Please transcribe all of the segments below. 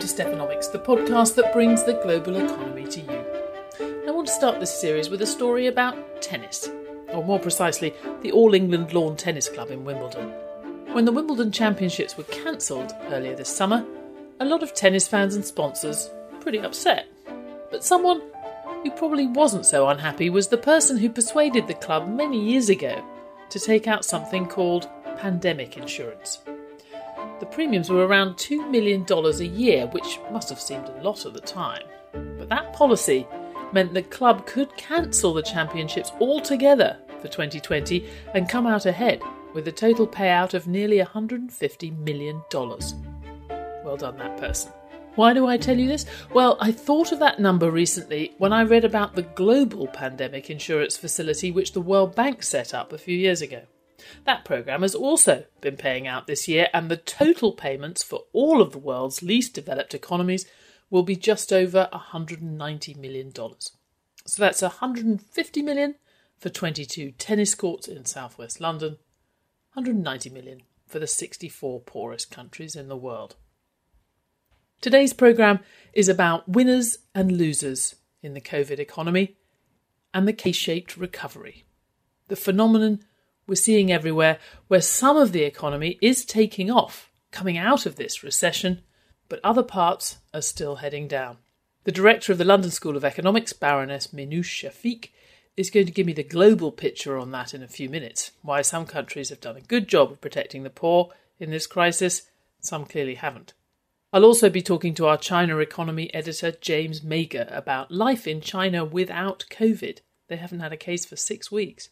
To Stephanomics, the podcast that brings the global economy to you. I want to start this series with a story about tennis, or more precisely, the All England Lawn Tennis Club in Wimbledon. When the Wimbledon Championships were cancelled earlier this summer, a lot of tennis fans and sponsors were pretty upset. But someone who probably wasn't so unhappy was the person who persuaded the club many years ago to take out something called pandemic insurance. The premiums were around $2 million a year, which must have seemed a lot at the time. But that policy meant the club could cancel the championships altogether for 2020 and come out ahead with a total payout of nearly $150 million. Well done, that person. Why do I tell you this? Well, I thought of that number recently when I read about the global pandemic insurance facility which the World Bank set up a few years ago. That programme has also been paying out this year, and the total payments for all of the world's least developed economies will be just over $190 million. So that's 150 million for 22 tennis courts in southwest London, 190 million for the 64 poorest countries in the world. Today's programme is about winners and losers in the COVID economy and the K shaped recovery, the phenomenon we're seeing everywhere where some of the economy is taking off, coming out of this recession, but other parts are still heading down. The director of the London School of Economics, Baroness Minouche Shafik, is going to give me the global picture on that in a few minutes. Why some countries have done a good job of protecting the poor in this crisis, some clearly haven't. I'll also be talking to our China economy editor, James Mayger, about life in China without COVID. They haven't had a case for six weeks.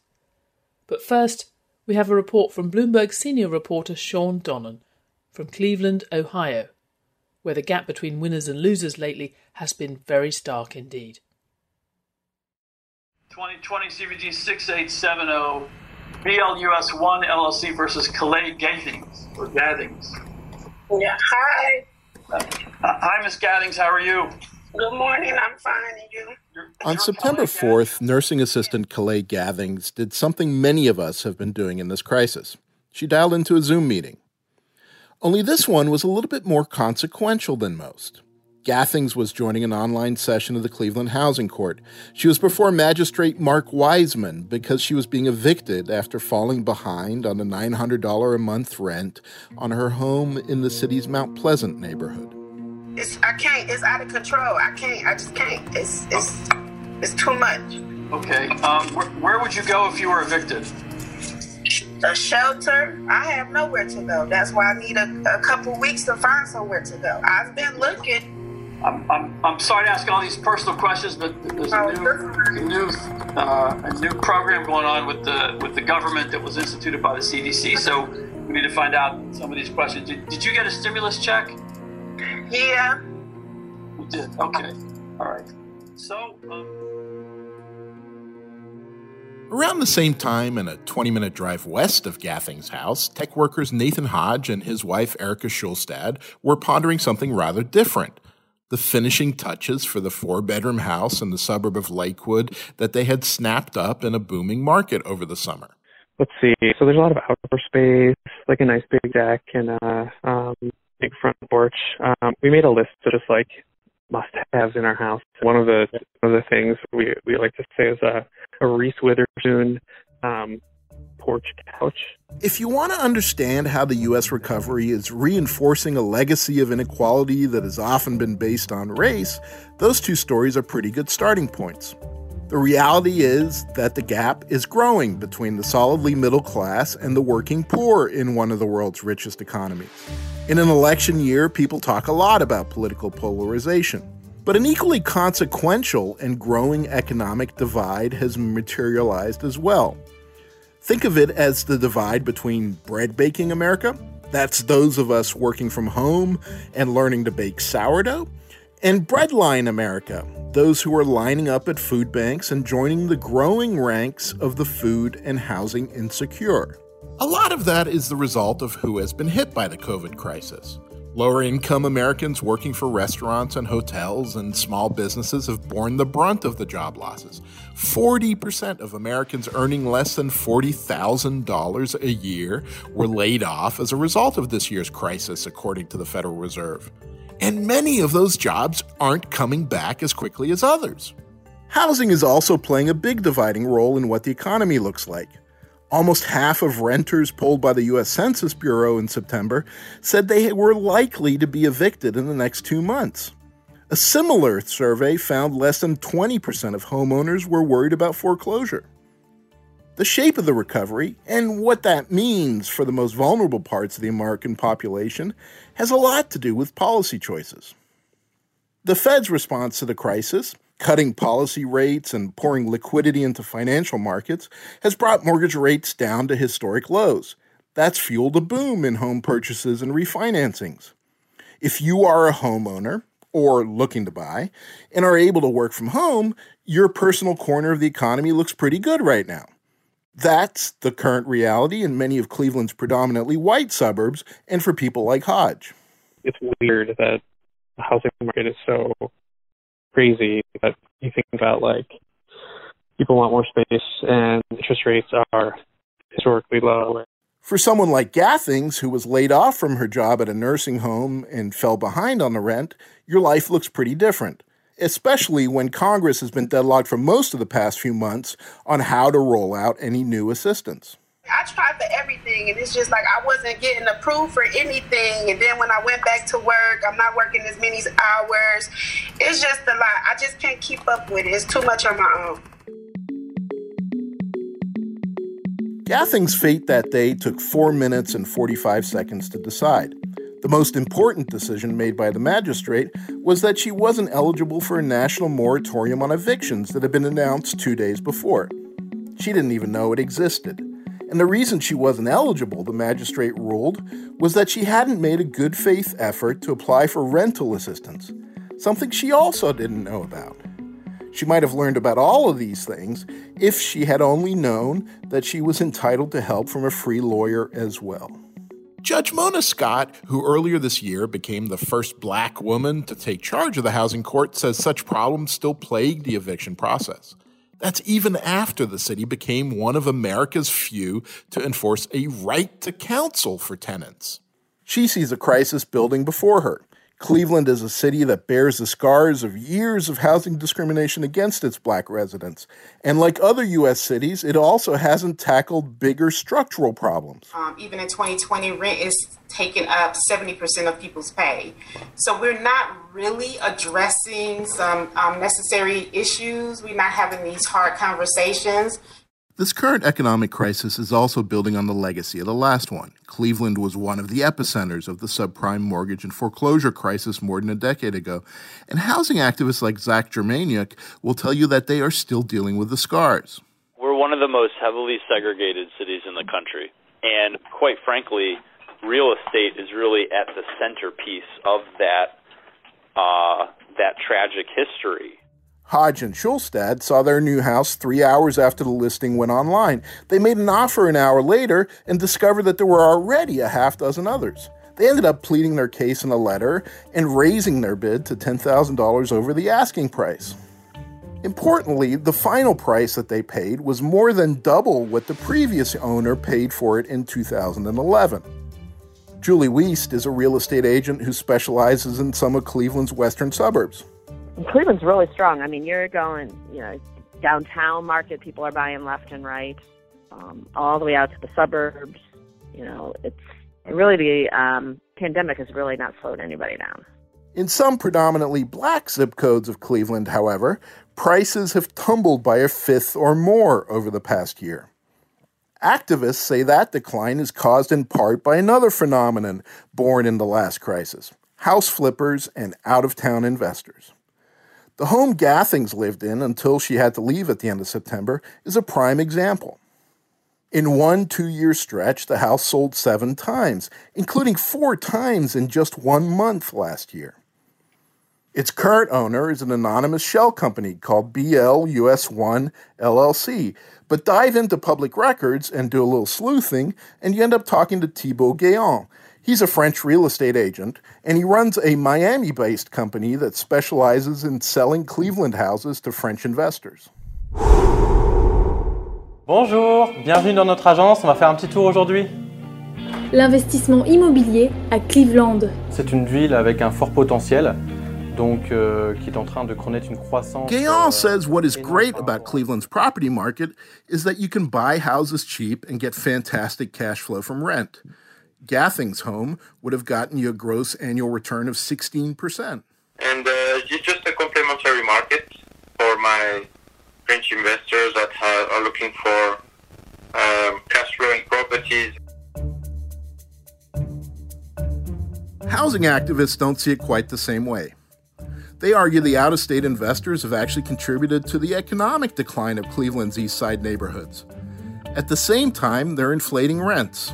But first, we have a report from Bloomberg senior reporter Shawn Donnan from Cleveland, Ohio, where the gap between winners and losers lately has been very stark indeed. 2020 CVG 6870 BLUS 1 LLC versus Calais Gathings or Gathings. Yeah, hi. Uh, hi, Miss Gathings. How are you? Good morning. I'm fine. And you? On September 4th, nursing assistant Calais Gathings did something many of us have been doing in this crisis. She dialed into a Zoom meeting. Only this one was a little bit more consequential than most. Gathings was joining an online session of the Cleveland Housing Court. She was before Magistrate Mark Wiseman because she was being evicted after falling behind on a $900 a month rent on her home in the city's Mount Pleasant neighborhood. It's I can't. It's out of control. I can't. I just can't. It's it's it's too much. Okay. Um, where, where would you go if you were evicted? A shelter. I have nowhere to go. That's why I need a, a couple weeks to find somewhere to go. I've been looking. I'm, I'm, I'm sorry to ask all these personal questions, but there's a new, a new, uh, a new program going on with the with the government that was instituted by the CDC. So we need to find out some of these questions. Did, did you get a stimulus check? Yeah. You did. Okay. All right. So. Um... Around the same time, and a 20 minute drive west of Gathing's house, tech workers Nathan Hodge and his wife Erica Schulstad were pondering something rather different the finishing touches for the four bedroom house in the suburb of Lakewood that they had snapped up in a booming market over the summer. Let's see. So there's a lot of outdoor space, like a nice big deck and a um, big front porch. Um, we made a list of just like must-haves in our house. One of the one of the things we we like to say is a, a Reese Witherspoon um, porch couch. If you want to understand how the U.S. recovery is reinforcing a legacy of inequality that has often been based on race, those two stories are pretty good starting points. The reality is that the gap is growing between the solidly middle class and the working poor in one of the world's richest economies. In an election year, people talk a lot about political polarization. But an equally consequential and growing economic divide has materialized as well. Think of it as the divide between bread baking America, that's those of us working from home and learning to bake sourdough, and Breadline America, those who are lining up at food banks and joining the growing ranks of the food and housing insecure. A lot of that is the result of who has been hit by the COVID crisis. Lower income Americans working for restaurants and hotels and small businesses have borne the brunt of the job losses. 40% of Americans earning less than $40,000 a year were laid off as a result of this year's crisis, according to the Federal Reserve. And many of those jobs aren't coming back as quickly as others. Housing is also playing a big dividing role in what the economy looks like. Almost half of renters polled by the U.S. Census Bureau in September said they were likely to be evicted in the next two months. A similar survey found less than 20% of homeowners were worried about foreclosure. The shape of the recovery and what that means for the most vulnerable parts of the American population has a lot to do with policy choices. The Fed's response to the crisis Cutting policy rates and pouring liquidity into financial markets has brought mortgage rates down to historic lows. That's fueled a boom in home purchases and refinancings. If you are a homeowner or looking to buy and are able to work from home, your personal corner of the economy looks pretty good right now. That's the current reality in many of Cleveland's predominantly white suburbs and for people like Hodge. It's weird that the housing market is so crazy, but you think about like people want more space and interest rates are historically low. For someone like Gathings, who was laid off from her job at a nursing home and fell behind on the rent, your life looks pretty different, especially when Congress has been deadlocked for most of the past few months on how to roll out any new assistance. I tried for everything, and it's just like I wasn't getting approved for anything. And then when I went back to work, I'm not working as many hours. It's just a lot. I just can't keep up with it. It's too much on my own. Gathing's fate that day took 4 minutes and 45 seconds to decide. The most important decision made by the magistrate was that she wasn't eligible for a national moratorium on evictions that had been announced two days before. She didn't even know it existed. And the reason she wasn't eligible, the magistrate ruled, was that she hadn't made a good faith effort to apply for rental assistance, something she also didn't know about. She might have learned about all of these things if she had only known that she was entitled to help from a free lawyer as well. Judge Mona Scott, who earlier this year became the first black woman to take charge of the housing court, says such problems still plague the eviction process. That's even after the city became one of America's few to enforce a right to counsel for tenants. She sees a crisis building before her. Cleveland is a city that bears the scars of years of housing discrimination against its black residents. And like other U.S. cities, it also hasn't tackled bigger structural problems. Um, even in 2020, rent is taking up 70% of people's pay. So we're not really addressing some um, necessary issues. We're not having these hard conversations. This current economic crisis is also building on the legacy of the last one. Cleveland was one of the epicenters of the subprime mortgage and foreclosure crisis more than a decade ago, and housing activists like Zach Germaniuk will tell you that they are still dealing with the scars. We're one of the most heavily segregated cities in the country, and quite frankly, real estate is really at the centerpiece of that uh, that tragic history. Hodge and Schulstad saw their new house three hours after the listing went online. They made an offer an hour later and discovered that there were already a half dozen others. They ended up pleading their case in a letter and raising their bid to $10,000 over the asking price. Importantly, the final price that they paid was more than double what the previous owner paid for it in 2011. Julie Wiest is a real estate agent who specializes in some of Cleveland's western suburbs. Cleveland's really strong. I mean, you're going, you know, downtown market, people are buying left and right, um, all the way out to the suburbs. You know, it's really the um, pandemic has really not slowed anybody down. In some predominantly black zip codes of Cleveland, however, prices have tumbled by a fifth or more over the past year. Activists say that decline is caused in part by another phenomenon born in the last crisis house flippers and out of town investors. The home Gathings lived in until she had to leave at the end of September is a prime example. In one two year stretch, the house sold seven times, including four times in just one month last year. Its current owner is an anonymous shell company called BLUS1 LLC. But dive into public records and do a little sleuthing, and you end up talking to Thibault Guéant. He's a French real estate agent, and he runs a Miami based company that specializes in selling Cleveland houses to French investors. Bonjour, bienvenue dans notre agence, on va faire un petit tour aujourd'hui. L'investissement immobilier à Cleveland. C'est une ville avec un fort potentiel, donc euh, qui est en train de connaître une croissance. Guéant euh, says what is great about Cleveland's property market is that you can buy houses cheap and get fantastic cash flow from rent. Gathing's home would have gotten you a gross annual return of 16%. And uh, it's just a complementary market for my French investors that have, are looking for um, cash flowing properties. Housing activists don't see it quite the same way. They argue the out of state investors have actually contributed to the economic decline of Cleveland's East Side neighborhoods. At the same time, they're inflating rents.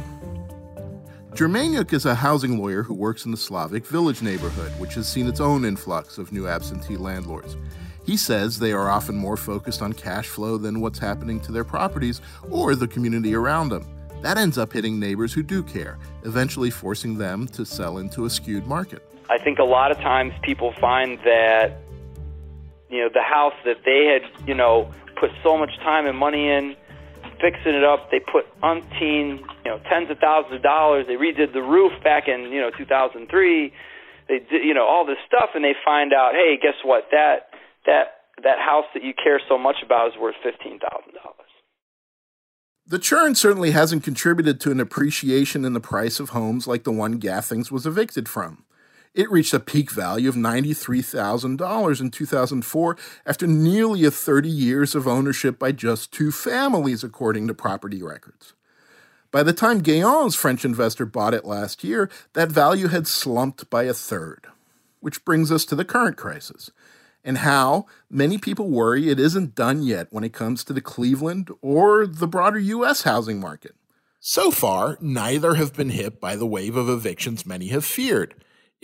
Germaniuk is a housing lawyer who works in the Slavic Village neighborhood, which has seen its own influx of new absentee landlords. He says they are often more focused on cash flow than what's happening to their properties or the community around them. That ends up hitting neighbors who do care, eventually forcing them to sell into a skewed market. I think a lot of times people find that, you know, the house that they had, you know, put so much time and money in, fixing it up, they put umpteen, you know, tens of thousands of dollars, they redid the roof back in, you know, 2003, they did, you know, all this stuff, and they find out, hey, guess what, that that that house that you care so much about is worth fifteen thousand dollars. The churn certainly hasn't contributed to an appreciation in the price of homes like the one Gathings was evicted from. It reached a peak value of $93,000 in 2004 after nearly a 30 years of ownership by just two families, according to property records. By the time Guéant's French investor bought it last year, that value had slumped by a third. Which brings us to the current crisis and how many people worry it isn't done yet when it comes to the Cleveland or the broader U.S. housing market. So far, neither have been hit by the wave of evictions many have feared.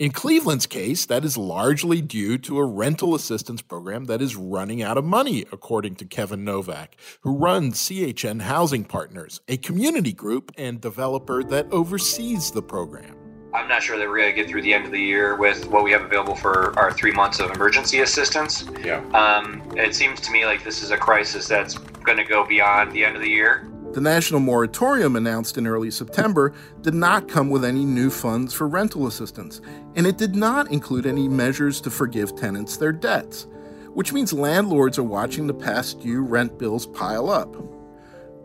In Cleveland's case, that is largely due to a rental assistance program that is running out of money, according to Kevin Novak, who runs CHN Housing Partners, a community group and developer that oversees the program. I'm not sure that we're going to get through the end of the year with what we have available for our three months of emergency assistance. Yeah. Um, it seems to me like this is a crisis that's going to go beyond the end of the year. The national moratorium announced in early September did not come with any new funds for rental assistance, and it did not include any measures to forgive tenants their debts, which means landlords are watching the past due rent bills pile up.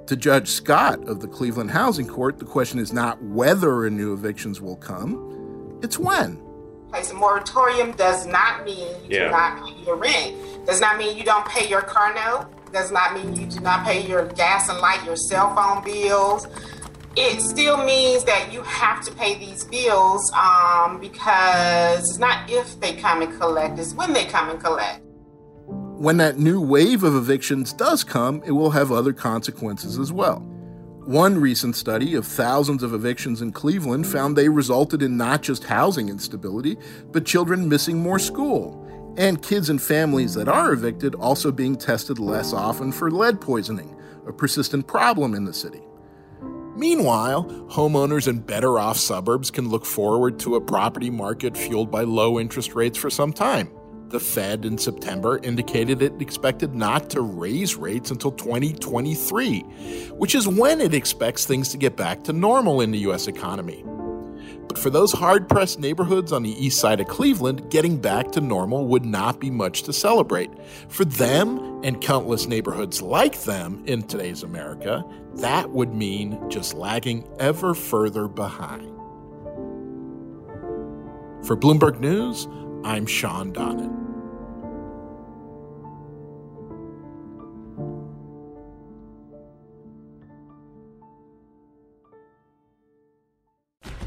To Judge Scott of the Cleveland Housing Court, the question is not whether new evictions will come, it's when. Place a moratorium does not mean you Yeah. do not pay your rent. Does not mean you don't pay your car note. Does not mean you do not pay your gas and light, your cell phone bills. It still means that you have to pay these bills um, because it's not if they come and collect, it's when they come and collect. When that new wave of evictions does come, it will have other consequences as well. One recent study of thousands of evictions in Cleveland found they resulted in not just housing instability, but children missing more school, and kids and families that are evicted also being tested less often for lead poisoning, a persistent problem in the city. Meanwhile, homeowners in better off suburbs can look forward to a property market fueled by low interest rates for some time. The Fed in September indicated it expected not to raise rates until 2023, which is when it expects things to get back to normal in the U.S. economy. But for those hard pressed neighborhoods on the east side of Cleveland, getting back to normal would not be much to celebrate. For them and countless neighborhoods like them in today's America, that would mean just lagging ever further behind. For Bloomberg News, I'm Shawn Donnan.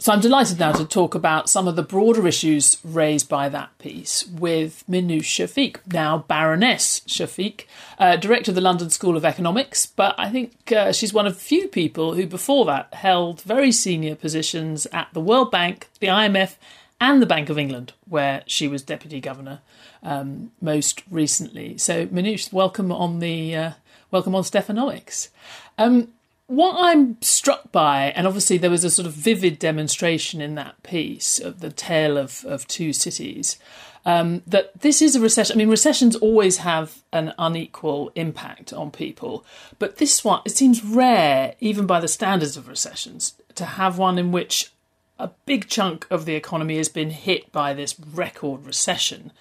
So I'm delighted now to talk about some of the broader issues raised by that piece with Minouche Shafik, now Baroness Shafik, uh, director of the London School of Economics. But I think uh, she's one of few people who, before that, held very senior positions at the World Bank, the IMF, and the Bank of England, where she was deputy governor um, most recently. So Minouche, welcome on the uh, welcome on Stephanomics. Um, what I'm struck by, and obviously there was a sort of vivid demonstration in that piece of the tale of, of two cities, um, that this is a recession. I mean, recessions always have an unequal impact on people, but this one, it seems rare, even by the standards of recessions, to have one in which a big chunk of the economy has been hit by this record recession.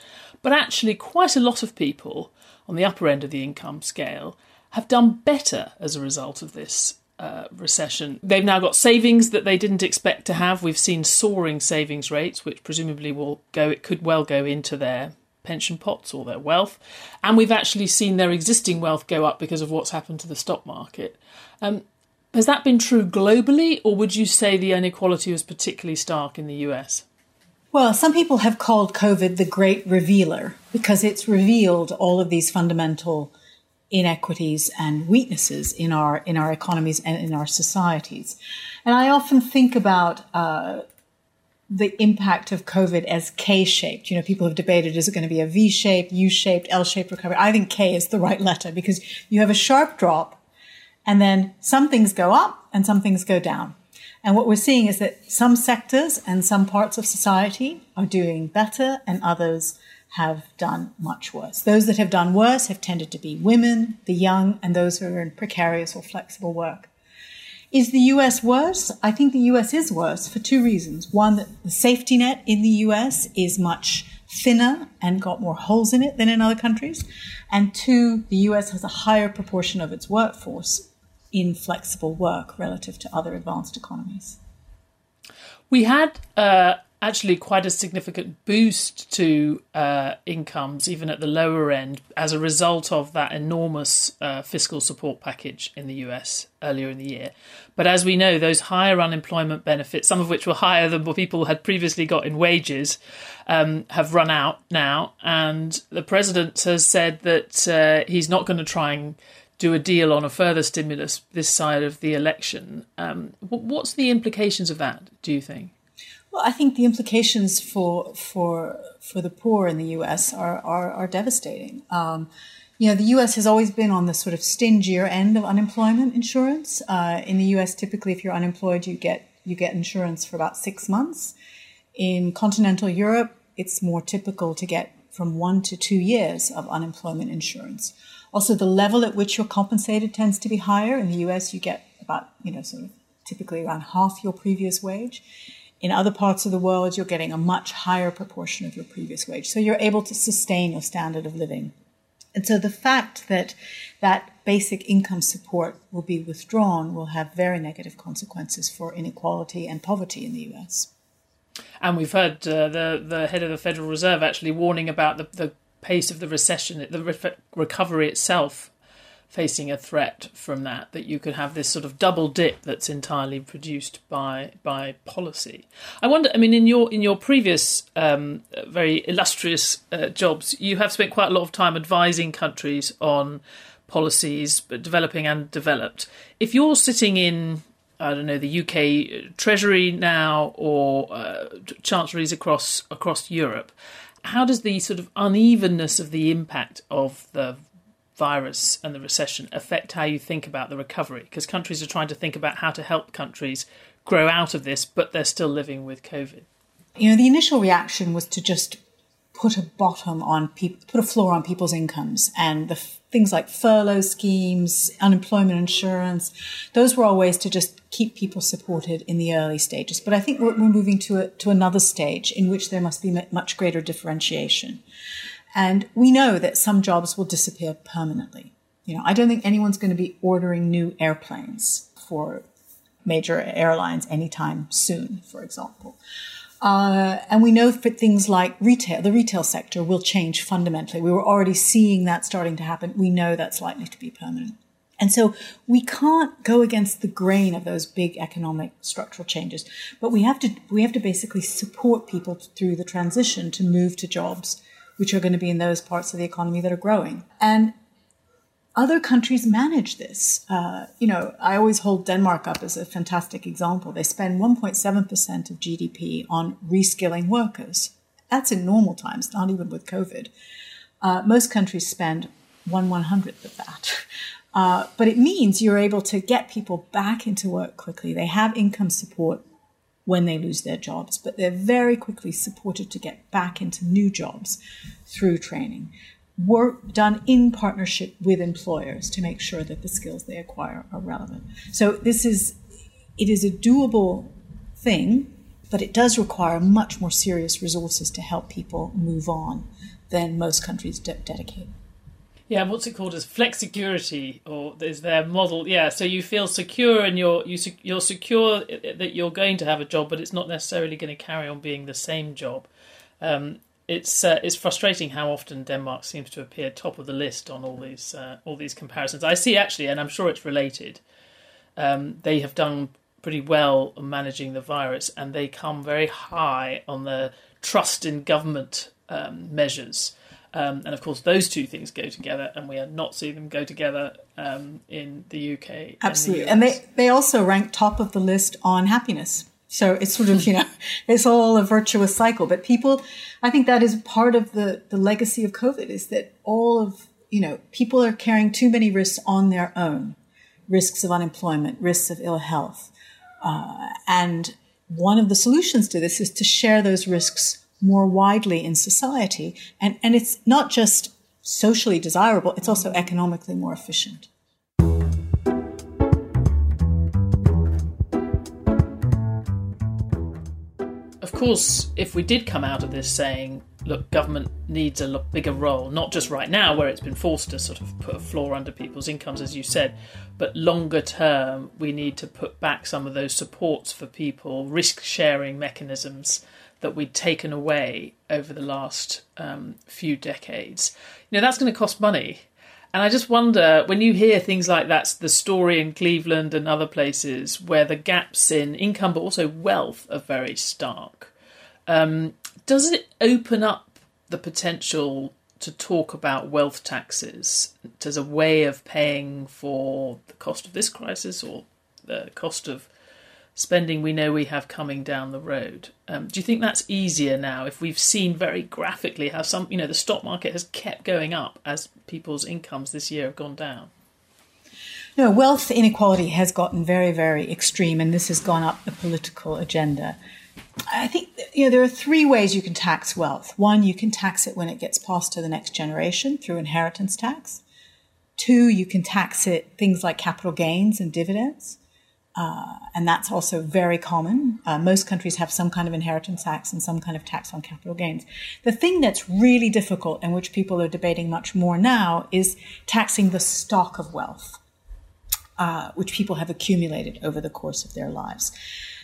But actually, quite a lot of people on the upper end of the income scale have done better as a result of this uh, recession. They've now got savings that they didn't expect to have. We've seen soaring savings rates, which presumably will go, it could well go into their pension pots or their wealth. And we've actually seen their existing wealth go up because of what's happened to the stock market. Um, has that been true globally, or would you say the inequality was particularly stark in the US? Well, some people have called COVID the great revealer because it's revealed all of these fundamental inequities and weaknesses in our in our economies and in our societies. And I often think about uh, the impact of COVID as K-shaped. You know, people have debated: is it going to be a V-shaped, U-shaped, L-shaped recovery? I think K is the right letter because you have a sharp drop, and then some things go up and some things go down. And what we're seeing is that some sectors and some parts of society are doing better, and others have done much worse. Those that have done worse have tended to be women, the young, and those who are in precarious or flexible work. Is the US worse? I think the US is worse for two reasons. One, that the safety net in the US is much thinner and got more holes in it than in other countries. And two, the US has a higher proportion of its workforce in flexible work relative to other advanced economies. We had uh, actually quite a significant boost to uh, incomes, even at the lower end, as a result of that enormous uh, fiscal support package in the US earlier in the year. But as we know, those higher unemployment benefits, some of which were higher than what people had previously got in wages, um, have run out now. And the president has said that uh, he's not going to try and do a deal on a further stimulus this side of the election. Um, what's the implications of that, do you think? Well, I think the implications for for for the poor in the U.S. are are, are devastating. Um, you know, the U.S. has always been on the sort of stingier end of unemployment insurance. Uh, in the U.S., typically, if you're unemployed, you get you get insurance for about six months. In continental Europe, it's more typical to get from one to two years of unemployment insurance. Also, the level at which you're compensated tends to be higher. In the U.S., you get about you know sort of typically around half your previous wage. In other parts of the world, you're getting a much higher proportion of your previous wage. So you're able to sustain your standard of living. And so the fact that that basic income support will be withdrawn will have very negative consequences for inequality and poverty in the US. And we've heard uh, the the head of the Federal Reserve actually warning about the, the pace of the recession, the re- recovery itself facing a threat from that that you could have this sort of double dip that's entirely produced by by policy i wonder i mean in your in your previous um, very illustrious uh, jobs you have spent quite a lot of time advising countries on policies developing and developed if you're sitting in I don't know the UK Treasury now or uh, chancelleries across across Europe. How does the sort of unevenness of the impact of the virus and the recession affect how you think about the recovery? Because countries are trying to think about how to help countries grow out of this, but they're still living with COVID. You know, the initial reaction was to just put a bottom on people, put a floor on people's incomes, and the f- things like furlough schemes, unemployment insurance. Those were all ways to just keep people supported in the early stages. But I think we're, we're moving to a, to another stage in which there must be much greater differentiation. And we know that some jobs will disappear permanently. You know, I don't think anyone's going to be ordering new airplanes for major airlines anytime soon, for example. Uh, and we know that things like retail, the retail sector will change fundamentally. We were already seeing that starting to happen. We know that's likely to be permanent. And so we can't go against the grain of those big economic structural changes, but we have to, we have to basically support people through the transition to move to jobs which are going to be in those parts of the economy that are growing. And other countries manage this. Uh, you know, I always hold Denmark up as a fantastic example. They spend 1.7% of GDP on reskilling workers. That's in normal times, not even with COVID. Uh, most countries spend one one hundredth of that. Uh, but it means you're able to get people back into work quickly. They have income support when they lose their jobs, but they're very quickly supported to get back into new jobs through training. Work done in partnership with employers to make sure that the skills they acquire are relevant. So this is it is a doable thing, but it does require much more serious resources to help people move on than most countries de- dedicate. Yeah, what's it called as flexicurity, or is their model? Yeah, so you feel secure and you're you you're secure that you're going to have a job, but it's not necessarily going to carry on being the same job. Um, it's uh, it's frustrating how often Denmark seems to appear top of the list on all these uh, all these comparisons. I see actually, and I'm sure it's related. Um, they have done pretty well managing the virus, and they come very high on the trust in government um, measures. Um, and of course, those two things go together, and we are not seeing them go together um, in the UK. Absolutely, and, the and, they they also rank top of the list on happiness. So it's sort of you know it's all a virtuous cycle. But people, I think that is part of the the legacy of COVID is that all of you know people are carrying too many risks on their own, risks of unemployment, risks of ill health, uh, and one of the solutions to this is to share those risks more widely in society. And, and it's not just socially desirable, it's also economically more efficient. Of course, if we did come out of this saying, look, government needs a bigger role, not just right now where it's been forced to sort of put a floor under people's incomes, as you said, but longer term, we need to put back some of those supports for people, risk sharing mechanisms that we'd taken away over the last um, few decades. You know, that's going to cost money. And I just wonder when you hear things like that's the story in Cleveland and other places where the gaps in income but also wealth are very stark. Um, does it open up the potential to talk about wealth taxes as a way of paying for the cost of this crisis or the cost of spending we know we have coming down the road. Um, do you think that's easier now if we've seen very graphically how some, you know, the stock market has kept going up as people's incomes this year have gone down? No, wealth inequality has gotten very, very extreme, and this has gone up the political agenda. I think you know there are three ways you can tax wealth. One, you can tax it when it gets passed to the next generation through inheritance tax. Two, you can tax it things like capital gains and dividends. Uh, and that's also very common. Uh, most countries have some kind of inheritance tax and some kind of tax on capital gains. The thing that's really difficult and which people are debating much more now is taxing the stock of wealth, uh, which people have accumulated over the course of their lives.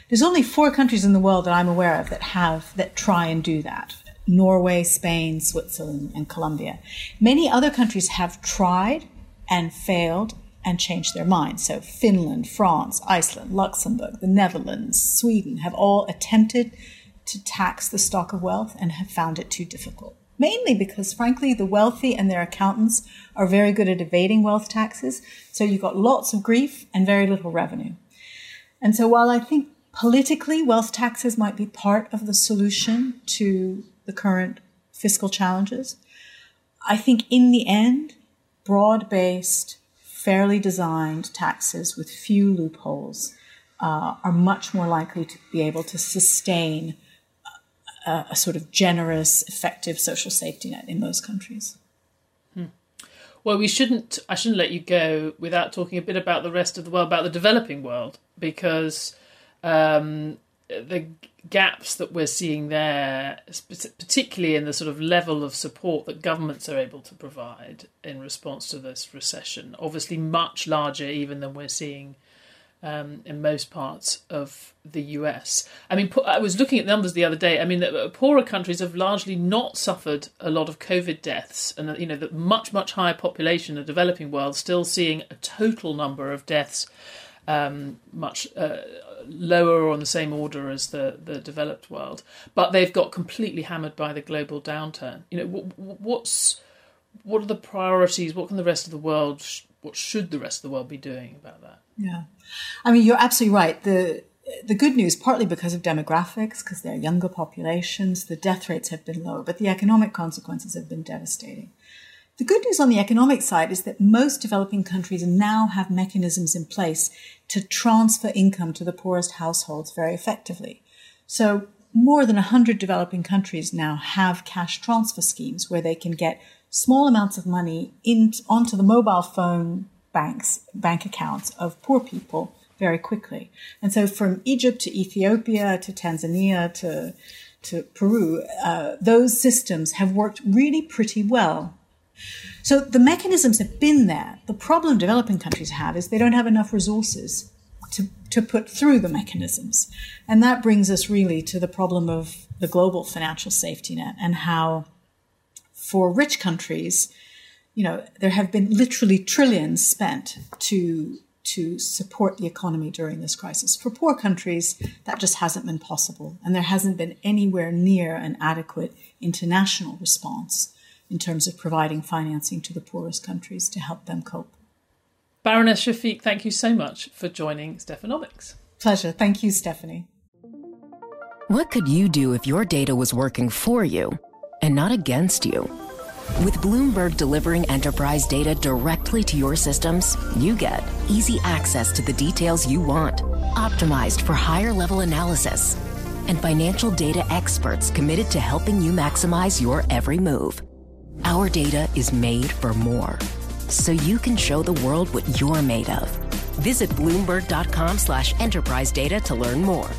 There's only four countries in the world that I'm aware of that have that try and do that. Norway, Spain, Switzerland, and Colombia. Many other countries have tried and failed and change their minds. So Finland, France, Iceland, Luxembourg, the Netherlands, Sweden have all attempted to tax the stock of wealth and have found it too difficult. Mainly because, frankly, the wealthy and their accountants are very good at evading wealth taxes. So you've got lots of grief and very little revenue. And so while I think politically wealth taxes might be part of the solution to the current fiscal challenges, I think in the end, broad based fairly designed taxes with few loopholes uh, are much more likely to be able to sustain a, a, sort of generous, effective social safety net in those countries. Hmm. Well, we shouldn't. I shouldn't let you go without talking a bit about the rest of the world, about the developing world, because um, the gaps that we're seeing there, particularly in the sort of level of support that governments are able to provide in response to this recession, obviously much larger even than we're seeing um, in most parts of the US. I mean, I was looking at numbers the other day. I mean, the poorer countries have largely not suffered a lot of COVID deaths, and you know, the much much higher population of the developing world still seeing a total number of deaths um, much uh, lower or on the same order as the the developed world. But they've got completely hammered by the global downturn. You know, what's what are the priorities? What can the rest of the world? What should the rest of the world be doing about that? Yeah, I mean, you're absolutely right. The the good news, partly because of demographics, because they're younger populations, the death rates have been lower, but the economic consequences have been devastating. The good news on the economic side is that most developing countries now have mechanisms in place to transfer income to the poorest households very effectively. So, more than 100 developing countries now have cash transfer schemes where they can get small amounts of money in, onto the mobile phone banks, bank accounts of poor people very quickly. And so from Egypt to Ethiopia to Tanzania to, to Peru, uh, those systems have worked really pretty well. So the mechanisms have been there. The problem developing countries have is they don't have enough resources to, to put through the mechanisms. And that brings us really to the problem of the global financial safety net and how for rich countries, you know, there have been literally trillions spent to to support the economy during this crisis. For poor countries, that just hasn't been possible, and there hasn't been anywhere near an adequate international response in terms of providing financing to the poorest countries to help them cope. Baroness Shafik, thank you so much for joining Stephanomics. Pleasure. Thank you, Stephanie. What could you do if your data was working for you and not against you? With Bloomberg delivering enterprise data directly to your systems, you get easy access to the details you want, optimized for higher level analysis, and financial data experts committed to helping you maximize your every move. Our data is made for more, so you can show the world what you're made of. Visit Bloomberg.com slash enterprise data to learn more.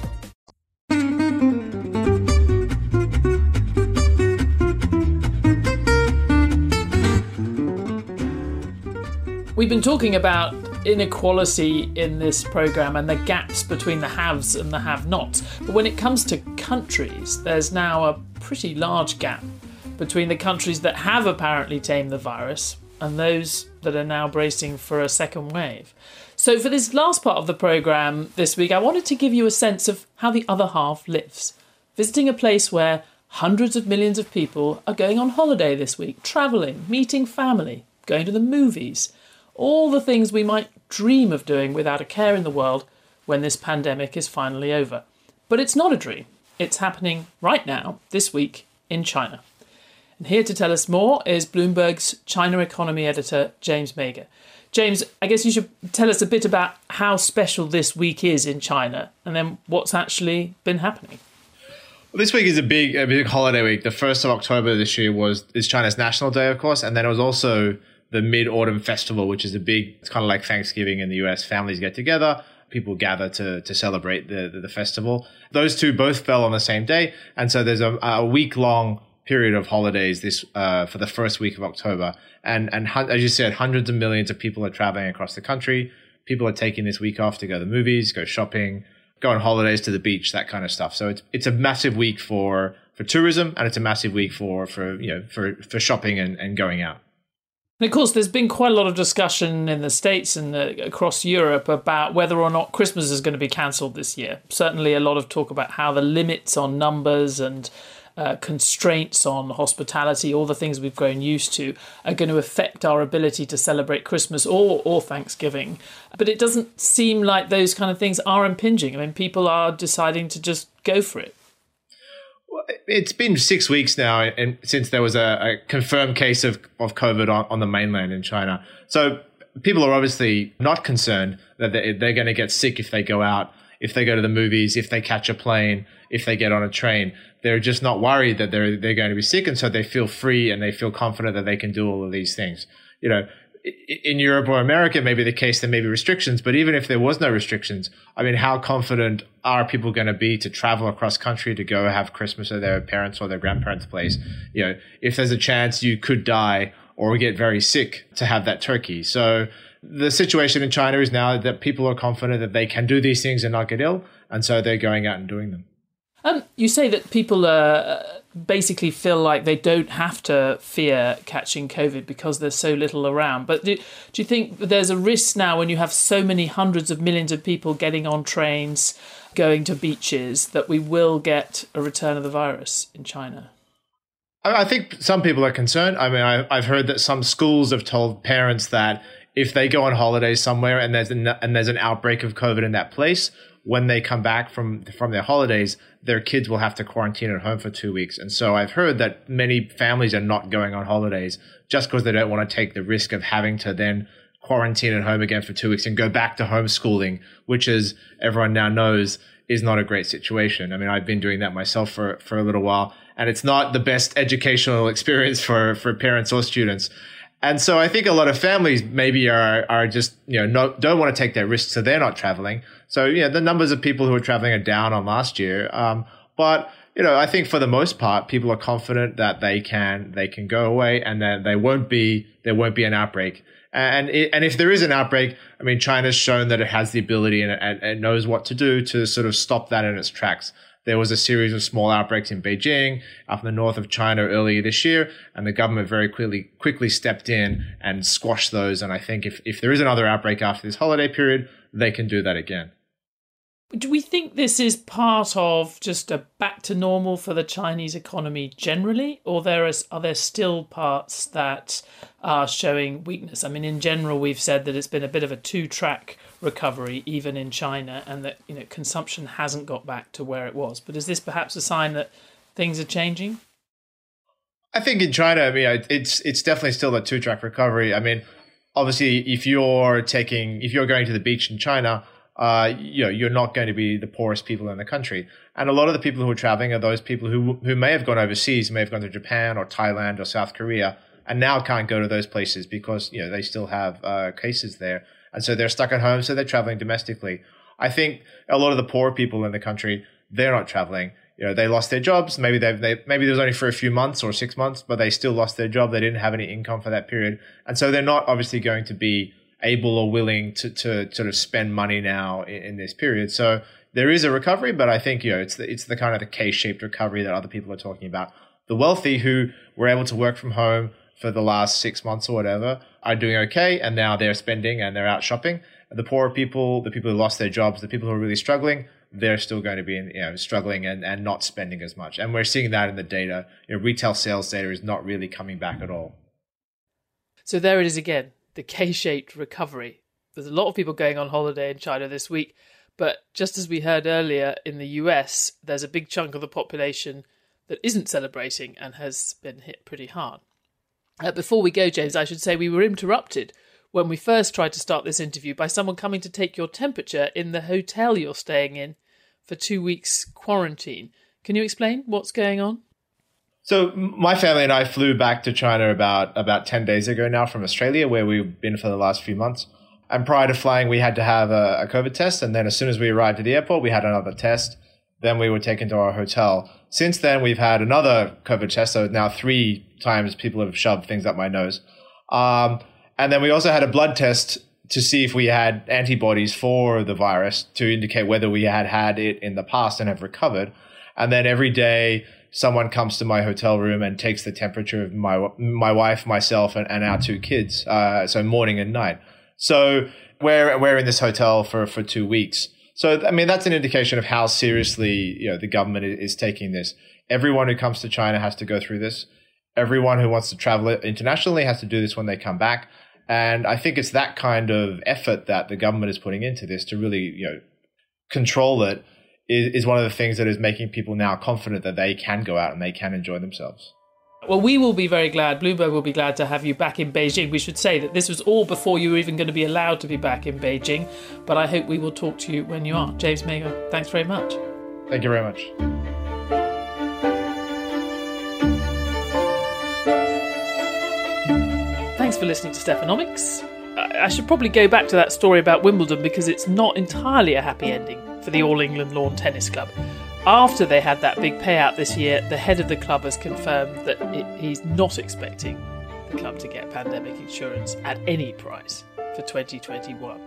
We've been talking about inequality in this program and the gaps between the haves and the have nots. But when it comes to countries, there's now a pretty large gap between the countries that have apparently tamed the virus and those that are now bracing for a second wave. So, for this last part of the program this week, I wanted to give you a sense of how the other half lives. Visiting a place where hundreds of millions of people are going on holiday this week, travelling, meeting family, going to the movies all the things we might dream of doing without a care in the world when this pandemic is finally over. But it's not a dream. It's happening right now, this week, in China. And here to tell us more is Bloomberg's China economy editor, James Mayger. James, I guess you should tell us a bit about how special this week is in China and then what's actually been happening. Well, this week is a big, a big holiday week. The first of October this year was is China's National Day, of course, and then it was also the Mid Autumn Festival, which is a big, it's kind of like Thanksgiving in the US. Families get together, people gather to to celebrate the, the, the festival. Those two both fell on the same day, and so there's a, a week long period of holidays this uh, for the first week of October. And and as you said, hundreds of millions of people are traveling across the country. People are taking this week off to go to the movies, go shopping, go on holidays to the beach, that kind of stuff. So it's it's a massive week for for tourism, and it's a massive week for for you know for for shopping and, and going out. And of course, there's been quite a lot of discussion in the States and the, across Europe about whether or not Christmas is going to be cancelled this year. Certainly, a lot of talk about how the limits on numbers and uh, constraints on hospitality, all the things we've grown used to, are going to affect our ability to celebrate Christmas or, or Thanksgiving. But it doesn't seem like those kind of things are impinging. I mean, people are deciding to just go for it it's been six weeks now, and since there was a, a confirmed case of, of COVID on, on the mainland in China. So people are obviously not concerned that they're going to get sick if they go out, if they go to the movies, if they catch a plane, if they get on a train. They're just not worried that they're they're going to be sick, and so they feel free and they feel confident that they can do all of these things. You know, in Europe or America, maybe the case there may be restrictions, but even if there was no restrictions, I mean, how confident are people going to be to travel across country to go have Christmas at their parents' or their grandparents' place? You know, if there's a chance you could die or get very sick to have that turkey. So the situation in China is now that people are confident that they can do these things and not get ill, and so they're going out and doing them. Um, you say that people uh, basically feel like they don't have to fear catching COVID because there's so little around. But do, do you think there's a risk now when you have so many hundreds of millions of people getting on trains, going to beaches, that we will get a return of the virus in China? I think some people are concerned. I mean, I, I've heard that some schools have told parents that if they go on holidays somewhere and there's an, and there's an outbreak of COVID in that place, when they come back from from their holidays, their kids will have to quarantine at home for two weeks. And so I've heard that many families are not going on holidays just because they don't want to take the risk of having to then quarantine at home again for two weeks and go back to homeschooling, which as everyone now knows is not a great situation. I mean, I've been doing that myself for, for a little while, and it's not the best educational experience for, for parents or students. And so I think a lot of families maybe are are just you know not, don't want to take that risk, so they're not traveling. So yeah, the numbers of people who are traveling are down on last year. Um, but you know, I think for the most part, people are confident that they can they can go away and that they won't be there won't be an outbreak. And it, and if there is an outbreak, I mean, China's shown that it has the ability and, and, and knows what to do to sort of stop that in its tracks. There was a series of small outbreaks in Beijing, up in the north of China earlier this year, and the government very quickly quickly stepped in and squashed those. And I think if, if there is another outbreak after this holiday period, they can do that again. Do we think this is part of just a back to normal for the Chinese economy generally, or there is are there still parts that are showing weakness? I mean, in general, we've said that it's been a bit of a two track recovery even in China, and that you know consumption hasn't got back to where it was. But is this perhaps a sign that things are changing? I think in China, I mean, it's it's definitely still a two track recovery. I mean, obviously, if you're taking if you're going to the beach in China, uh, you know, you're not going to be the poorest people in the country. And a lot of the people who are traveling are those people who who may have gone overseas, may have gone to Japan or Thailand or South Korea, and now can't go to those places because you know they still have uh, cases there and so they're stuck at home, so they're traveling domestically. I think a lot of the poor people in the country they're not traveling. You know, they lost their jobs. Maybe they've they, maybe there was only for a few months or six months, but they still lost their job. They didn't have any income for that period, and so they're not obviously going to be able or willing to to sort of spend money now in, in this period. So there is a recovery, but I think you know it's the, it's the kind of the K-shaped recovery that other people are talking about. The wealthy who were able to work from home for the last six months or whatever are doing okay and now they're spending and they're out shopping. The poorer people, the people who lost their jobs, the people who are really struggling, they're still going to be you know, struggling and, and not spending as much. And we're seeing that in the data. You know, retail sales data is not really coming back at all. So there it is again, the K-shaped recovery. There's a lot of people going on holiday in China this week, but just as we heard earlier in the US, there's a big chunk of the population that isn't celebrating and has been hit pretty hard. Uh, before we go, James, I should say we were interrupted when we first tried to start this interview by someone coming to take your temperature in the hotel you're staying in for two weeks quarantine. Can you explain what's going on? So my family and I flew back to China about about ten days ago now from Australia, where we've been for the last few months. And prior to flying, we had to have a, a COVID test, and then as soon as we arrived at the airport, we had another test. Then we were taken to our hotel. Since then, we've had another COVID test. So now three times people have shoved things up my nose. Um, and then we also had a blood test to see if we had antibodies for the virus to indicate whether we had had it in the past and have recovered. And then every day, someone comes to my hotel room and takes the temperature of my my wife, myself, and, and our two kids. Uh, so morning and night. So we're we're in this hotel for for two weeks. So, I mean, that's an indication of how seriously you know the government is taking this. Everyone who comes to China has to go through this. Everyone who wants to travel internationally has to do this when they come back. And I think it's that kind of effort that the government is putting into this to really, you know, control it is, is one of the things that is making people now confident that they can go out and they can enjoy themselves. Well, we will be very glad, Bloomberg will be glad to have you back in Beijing. We should say that this was all before you were even going to be allowed to be back in Beijing, but I hope we will talk to you when you are. James Mayger, thanks very much. Thank you very much. For listening to Stephanomics. I should probably go back to that story about Wimbledon because it's not entirely a happy ending for the All England Lawn Tennis Club. After they had that big payout this year, the head of the club has confirmed that it, he's not expecting the club to get pandemic insurance at any price for 2021.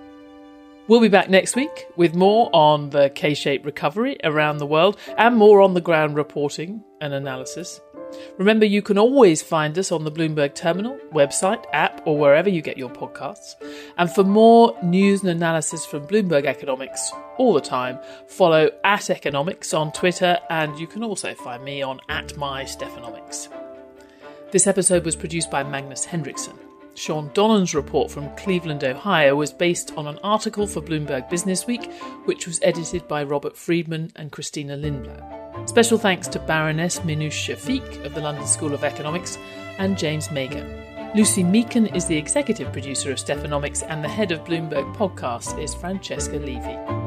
We'll be back next week with more on the K shaped recovery around the world and more on the ground reporting and analysis. Remember, you can always find us on the Bloomberg Terminal, website, app, or wherever you get your podcasts. And for more news and analysis from Bloomberg Economics all the time, follow at Economics on Twitter, and you can also find me on at My Stephanomics. This episode was produced by Magnus Henriksson. Shawn Donnan's report from Cleveland, Ohio was based on an article for Bloomberg Business Week, which was edited by Robert Friedman and Christina Lindblad. Special thanks to Baroness Minouche Shafik of the London School of Economics and James Mayger. Lucy Meakin is the executive producer of Stephanomics, and the head of Bloomberg Podcast is Francesca Levy.